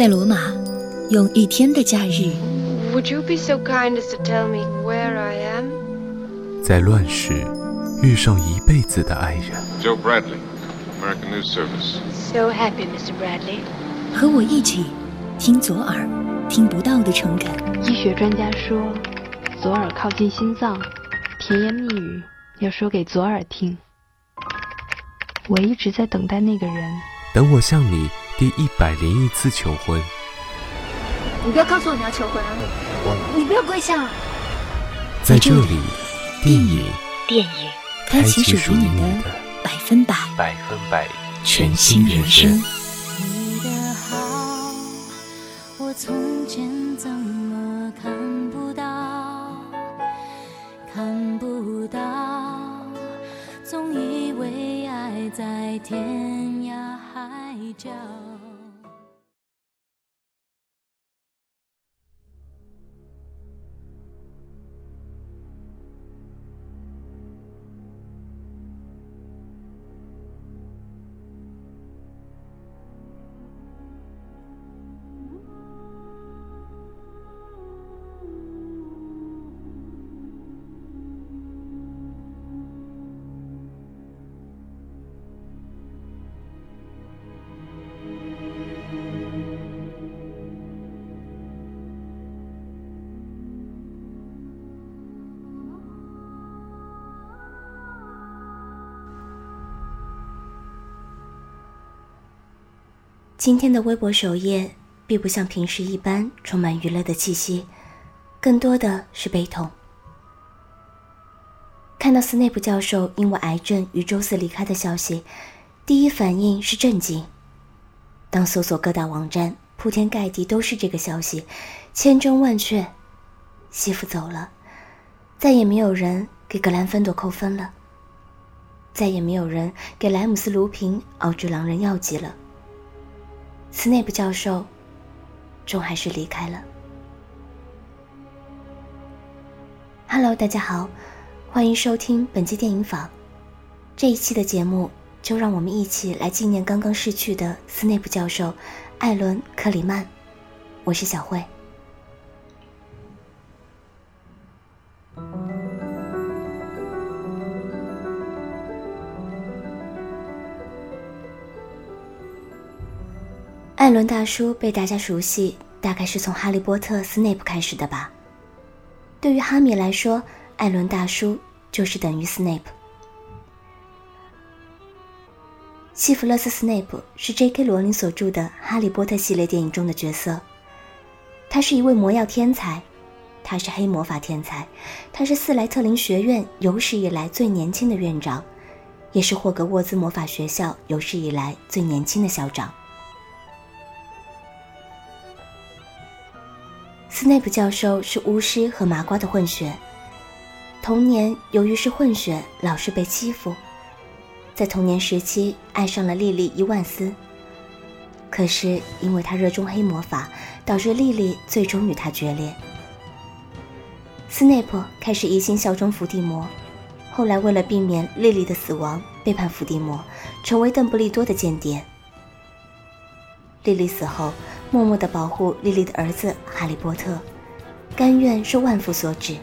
在罗马，用一天的假日。Would you be so kind as to tell me where I am？在乱世，遇上一辈子的爱人。Joe Bradley, American News Service. So happy, Mr. Bradley. 和我一起听左耳听不到的诚恳。医学专家说，左耳靠近心脏，甜言蜜语要说给左耳听。我一直在等待那个人。等我向你第一百零一次求婚。你不要告诉我你要求婚啊！你不要跪下。在这里，电影电影开启属于你的百分百百分百全新人生。叫。今天的微博首页并不像平时一般充满娱乐的气息，更多的是悲痛。看到斯内普教授因为癌症于周四离开的消息，第一反应是震惊。当搜索各大网站，铺天盖地都是这个消息，千真万确，媳妇走了，再也没有人给格兰芬多扣分了，再也没有人给莱姆斯·卢平熬制狼人药剂了。斯内普教授，终还是离开了。Hello，大家好，欢迎收听本期电影坊。这一期的节目，就让我们一起来纪念刚刚逝去的斯内普教授艾伦·克里曼。我是小慧。艾伦大叔被大家熟悉，大概是从《哈利波特》斯内普开始的吧。对于哈米来说，艾伦大叔就是等于斯内普。西弗勒斯·斯内普是 J.K. 罗琳所著的《哈利波特》系列电影中的角色。他是一位魔药天才，他是黑魔法天才，他是斯莱特林学院有史以来最年轻的院长，也是霍格沃兹魔法学校有史以来最年轻的校长。斯内普教授是巫师和麻瓜的混血。童年由于是混血，老是被欺负。在童年时期，爱上了莉莉·伊万斯。可是因为他热衷黑魔法，导致莉莉最终与他决裂。斯内普开始一心效忠伏地魔，后来为了避免莉莉的死亡，背叛伏地魔，成为邓布利多的间谍。莉莉死后。默默地保护莉莉的儿子哈利波特，甘愿受万夫所指。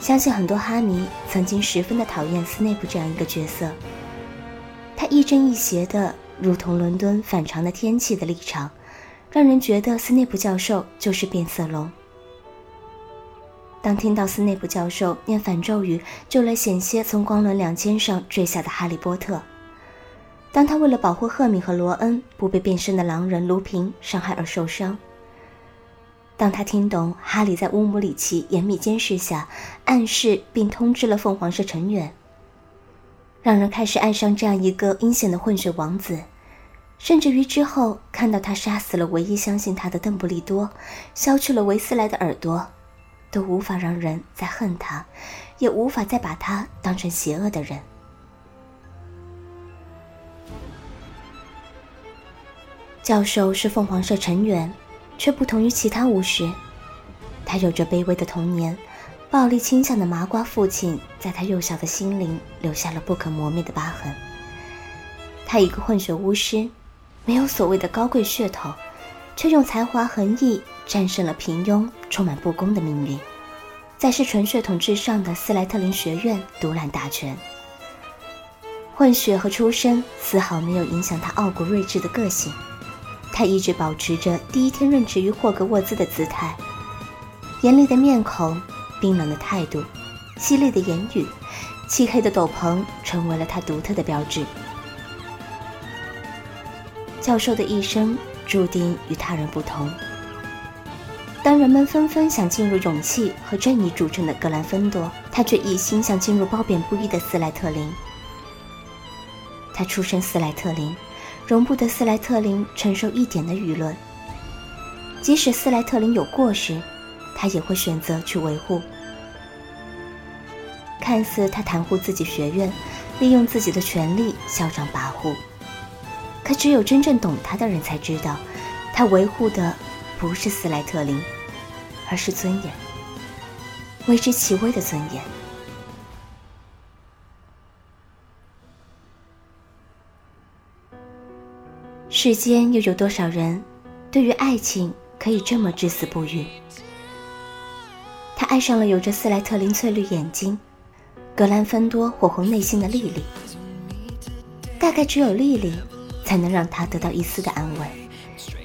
相信很多哈迷曾经十分的讨厌斯内普这样一个角色。他亦正亦邪的，如同伦敦反常的天气的立场，让人觉得斯内普教授就是变色龙。当听到斯内普教授念反咒语，救了险些从光轮两肩上坠下的哈利波特。当他为了保护赫敏和罗恩不被变身的狼人卢平伤害而受伤，当他听懂哈利在乌姆里奇严密监视下暗示并通知了凤凰社成员，让人开始爱上这样一个阴险的混血王子，甚至于之后看到他杀死了唯一相信他的邓布利多，削去了维斯莱的耳朵，都无法让人再恨他，也无法再把他当成邪恶的人。教授是凤凰社成员，却不同于其他巫师。他有着卑微的童年，暴力倾向的麻瓜父亲在他幼小的心灵留下了不可磨灭的疤痕。他一个混血巫师，没有所谓的高贵血统，却用才华横溢战胜了平庸、充满不公的命运，在是纯血统至上的斯莱特林学院独揽大权。混血和出身丝毫没有影响他傲骨睿智的个性，他一直保持着第一天任职于霍格沃兹的姿态，严厉的面孔，冰冷的态度，犀利的言语，漆黑的斗篷成为了他独特的标志。教授的一生注定与他人不同。当人们纷纷想进入勇气和正义著称的格兰芬多，他却一心想进入褒贬不一的斯莱特林。他出身斯莱特林，容不得斯莱特林承受一点的舆论。即使斯莱特林有过失，他也会选择去维护。看似他袒护自己学院，利用自己的权力嚣张跋扈。可只有真正懂他的人才知道，他维护的不是斯莱特林，而是尊严，微之其微的尊严。世间又有多少人，对于爱情可以这么至死不渝？他爱上了有着斯莱特林翠绿眼睛、格兰芬多火红内心的莉莉。大概只有莉莉。才能让他得到一丝的安慰，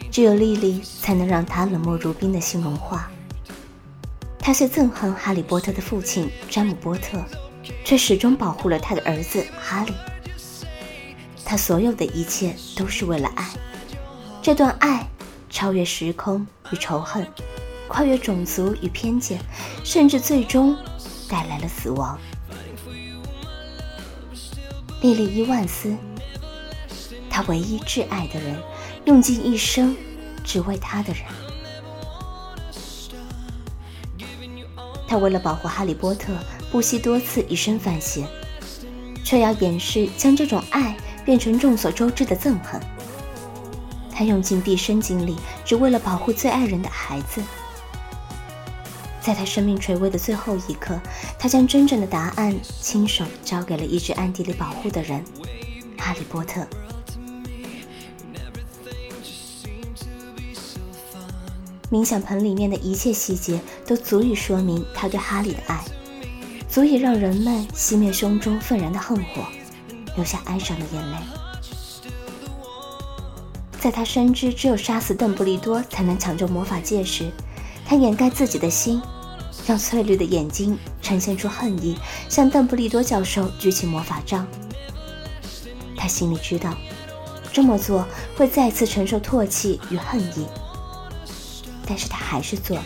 只有莉莉才能让他冷漠如冰的心融化。他虽憎恨哈利波特的父亲詹姆波特，却始终保护了他的儿子哈利。他所有的一切都是为了爱，这段爱超越时空与仇恨，跨越种族与偏见，甚至最终带来了死亡。莉莉伊万斯。他唯一挚爱的人，用尽一生只为他的人。他为了保护哈利波特，不惜多次以身犯险，却要掩饰将这种爱变成众所周知的憎恨。他用尽毕生精力，只为了保护最爱人的孩子。在他生命垂危的最后一刻，他将真正的答案亲手交给了一直暗地里保护的人——哈利波特。冥想盆里面的一切细节都足以说明他对哈利的爱，足以让人们熄灭胸中愤然的恨火，流下哀伤的眼泪。在他深知只有杀死邓布利多才能抢救魔法界时，他掩盖自己的心，让翠绿的眼睛呈现出恨意，向邓布利多教授举起魔法杖。他心里知道，这么做会再次承受唾弃与恨意。但是他还是做了，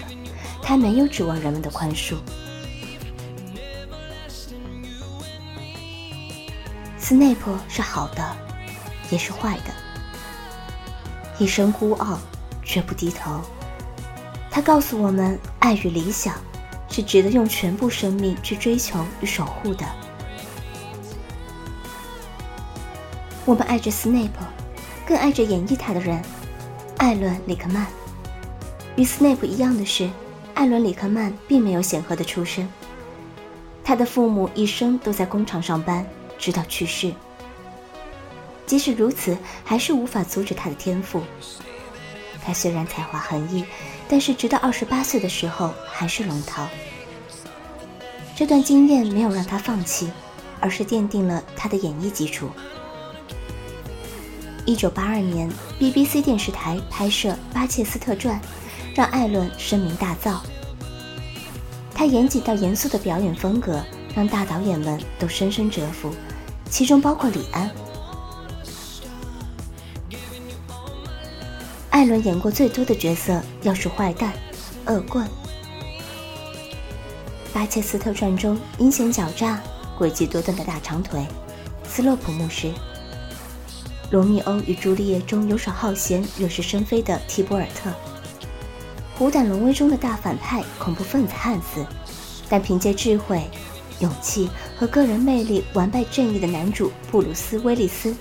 他没有指望人们的宽恕。斯内普是好的，也是坏的。一生孤傲，绝不低头。他告诉我们，爱与理想是值得用全部生命去追求与守护的。我们爱着斯内普，更爱着演绎他的人——艾伦·里克曼。与斯内普一样的是，艾伦·里克曼并没有显赫的出身。他的父母一生都在工厂上班，直到去世。即使如此，还是无法阻止他的天赋。他虽然才华横溢，但是直到二十八岁的时候还是龙套。这段经验没有让他放弃，而是奠定了他的演艺基础。一九八二年，BBC 电视台拍摄《巴切斯特传》。让艾伦声名大噪。他严谨到严肃的表演风格，让大导演们都深深折服，其中包括李安。艾伦演过最多的角色要数坏蛋、恶棍。《巴切斯特传》中阴险狡诈、诡计多端的大长腿斯洛普牧师，《罗密欧与朱丽叶》中游手好闲、惹是生非的提博尔特。《虎胆龙威》中的大反派恐怖分子汉斯，但凭借智慧、勇气和个人魅力完败正义的男主布鲁斯·威利斯，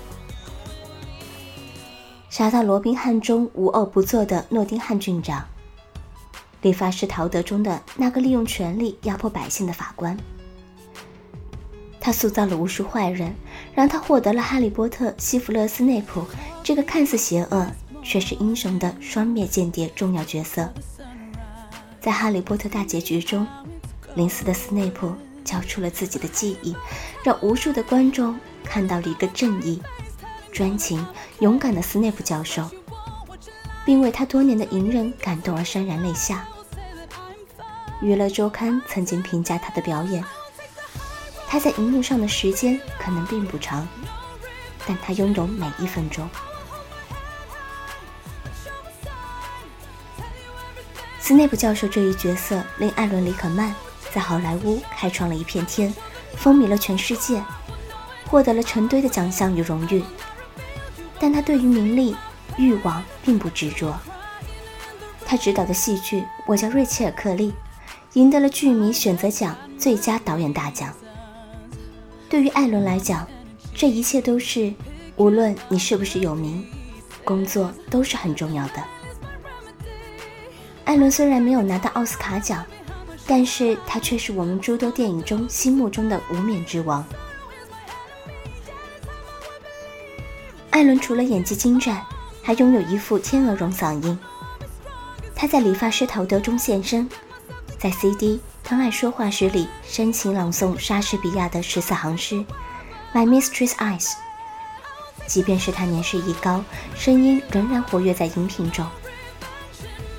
傻到罗宾汉中无恶不作的诺丁汉郡长，理发师陶德中的那个利用权力压迫百姓的法官。他塑造了无数坏人，让他获得了哈利波特、西弗勒斯内普这个看似邪恶却是英雄的双面间谍重要角色。在《哈利波特》大结局中，临死的斯内普交出了自己的记忆，让无数的观众看到了一个正义、专情、勇敢的斯内普教授，并为他多年的隐忍感动而潸然泪下。娱乐周刊曾经评价他的表演：他在荧幕上的时间可能并不长，但他拥有每一分钟。斯内普教授这一角色令艾伦·里肯曼在好莱坞开创了一片天，风靡了全世界，获得了成堆的奖项与荣誉。但他对于名利、欲望并不执着。他执导的戏剧《我叫瑞切尔·克利》赢得了剧迷选择奖最佳导演大奖。对于艾伦来讲，这一切都是，无论你是不是有名，工作都是很重要的。艾伦虽然没有拿到奥斯卡奖，但是他却是我们诸多电影中心目中的无冕之王。艾伦除了演技精湛，还拥有一副天鹅绒嗓音。他在《理发师陶德》中现身，在 CD《当爱说话时》里深情朗诵莎士比亚的十四行诗《My Mistress Eyes》。即便是他年事已高，声音仍然活跃在荧屏中。《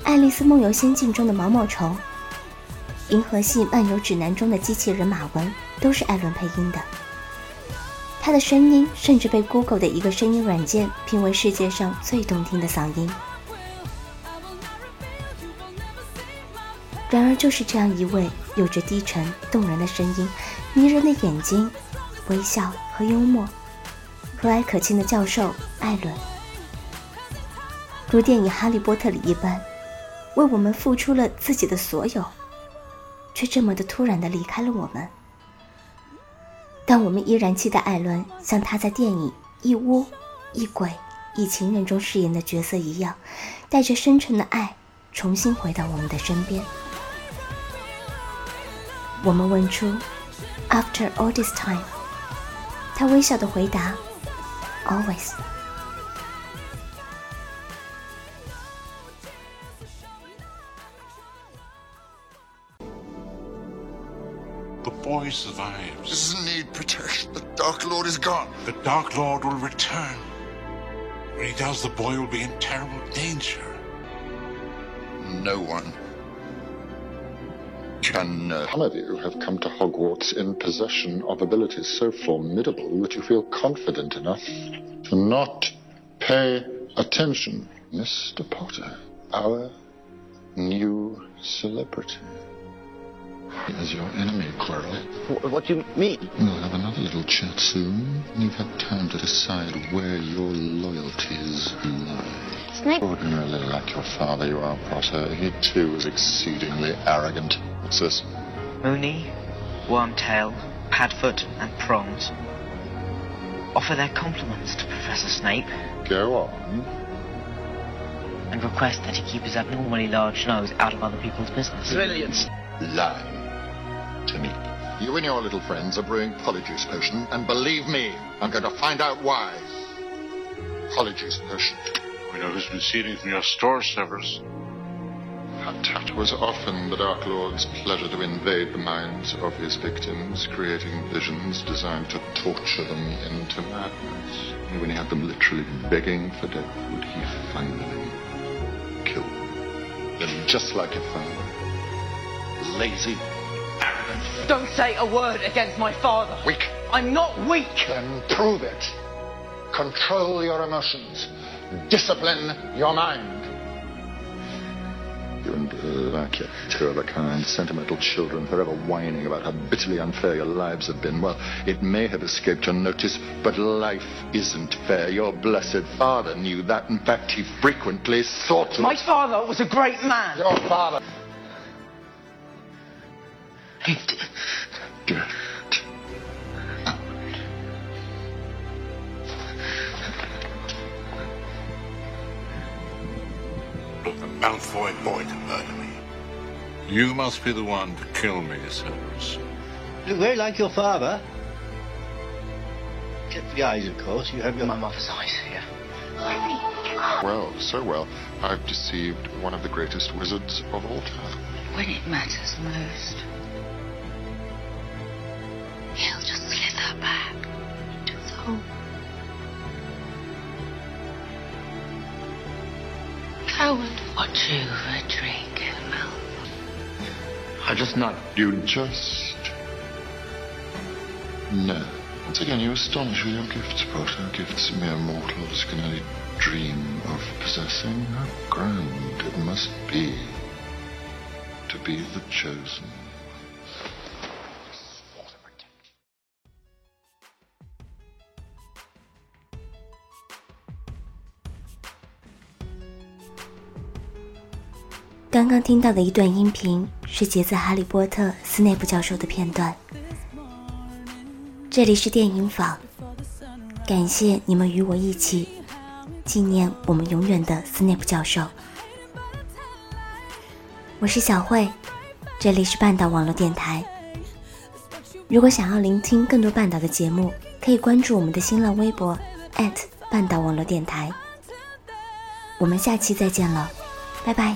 爱丽丝梦游仙境》中的毛毛虫，《银河系漫游指南》中的机器人马文，都是艾伦配音的。他的声音甚至被 Google 的一个声音软件评为世界上最动听的嗓音。然而，就是这样一位有着低沉动人的声音、迷人的眼睛、微笑和幽默、和蔼可亲的教授艾伦，如电影《哈利波特》里一般。为我们付出了自己的所有，却这么的突然的离开了我们。但我们依然期待艾伦像他在电影《一屋一鬼一情人》中饰演的角色一样，带着深沉的爱重新回到我们的身边。我们问出：“After all this time？” 他微笑的回答：“Always。” Boy survives. This Doesn't need protection. The Dark Lord is gone. The Dark Lord will return. When he does, the boy will be in terrible danger. No one can. Uh... Some of you have come to Hogwarts in possession of abilities so formidable that you feel confident enough to not pay attention. Mr. Potter, our new celebrity. As your enemy, Quirrell. What do you mean? We'll have another little chat soon. You've had time to decide where your loyalties lie. Snape? Ordinarily like your father, you are, Potter. He, too, is exceedingly arrogant. What's this? Mooney, Wormtail, Padfoot, and Prongs offer their compliments to Professor Snape. Go on. And request that he keep his abnormally large nose out of other people's business. Brilliant. Lie to me. You and your little friends are brewing polyjuice potion, and believe me, I'm going to find out why. Polyjuice potion. We know who's been stealing from your store, Severus. It was often the Dark Lord's pleasure to invade the minds of his victims, creating visions designed to torture them into madness. And when he had them literally begging for death, would he finally kill them? Then, just like your father, lazy, arrogant. Don't say a word against my father. Weak. I'm not weak. Then prove it. Control your emotions. Discipline your mind. You and Vakia, two of a kind, sentimental children, forever whining about how bitterly unfair your lives have been. Well, it may have escaped your notice, but life isn't fair. Your blessed father knew that. In fact, he frequently sought to... My father was a great man. Your father... Get Look, the Malfoy boy to murder me. You must be the one to kill me, Severus. Look very like your father. Except for the eyes, of course. You have your... My mother's eyes, yeah. Well, so well, I've deceived one of the greatest wizards of all time. When it matters most, back into the hole. Coward. Watch over Draco Malfoy. I just know. You just No. Once again, you astonish with your gifts, Potter. Gifts mere mortals can only dream of possessing. How grand it must be to be the chosen. 刚刚听到的一段音频是节自《哈利波特》斯内普教授的片段。这里是电影坊，感谢你们与我一起纪念我们永远的斯内普教授。我是小慧，这里是半岛网络电台。如果想要聆听更多半岛的节目，可以关注我们的新浪微博半岛网络电台。我们下期再见了，拜拜。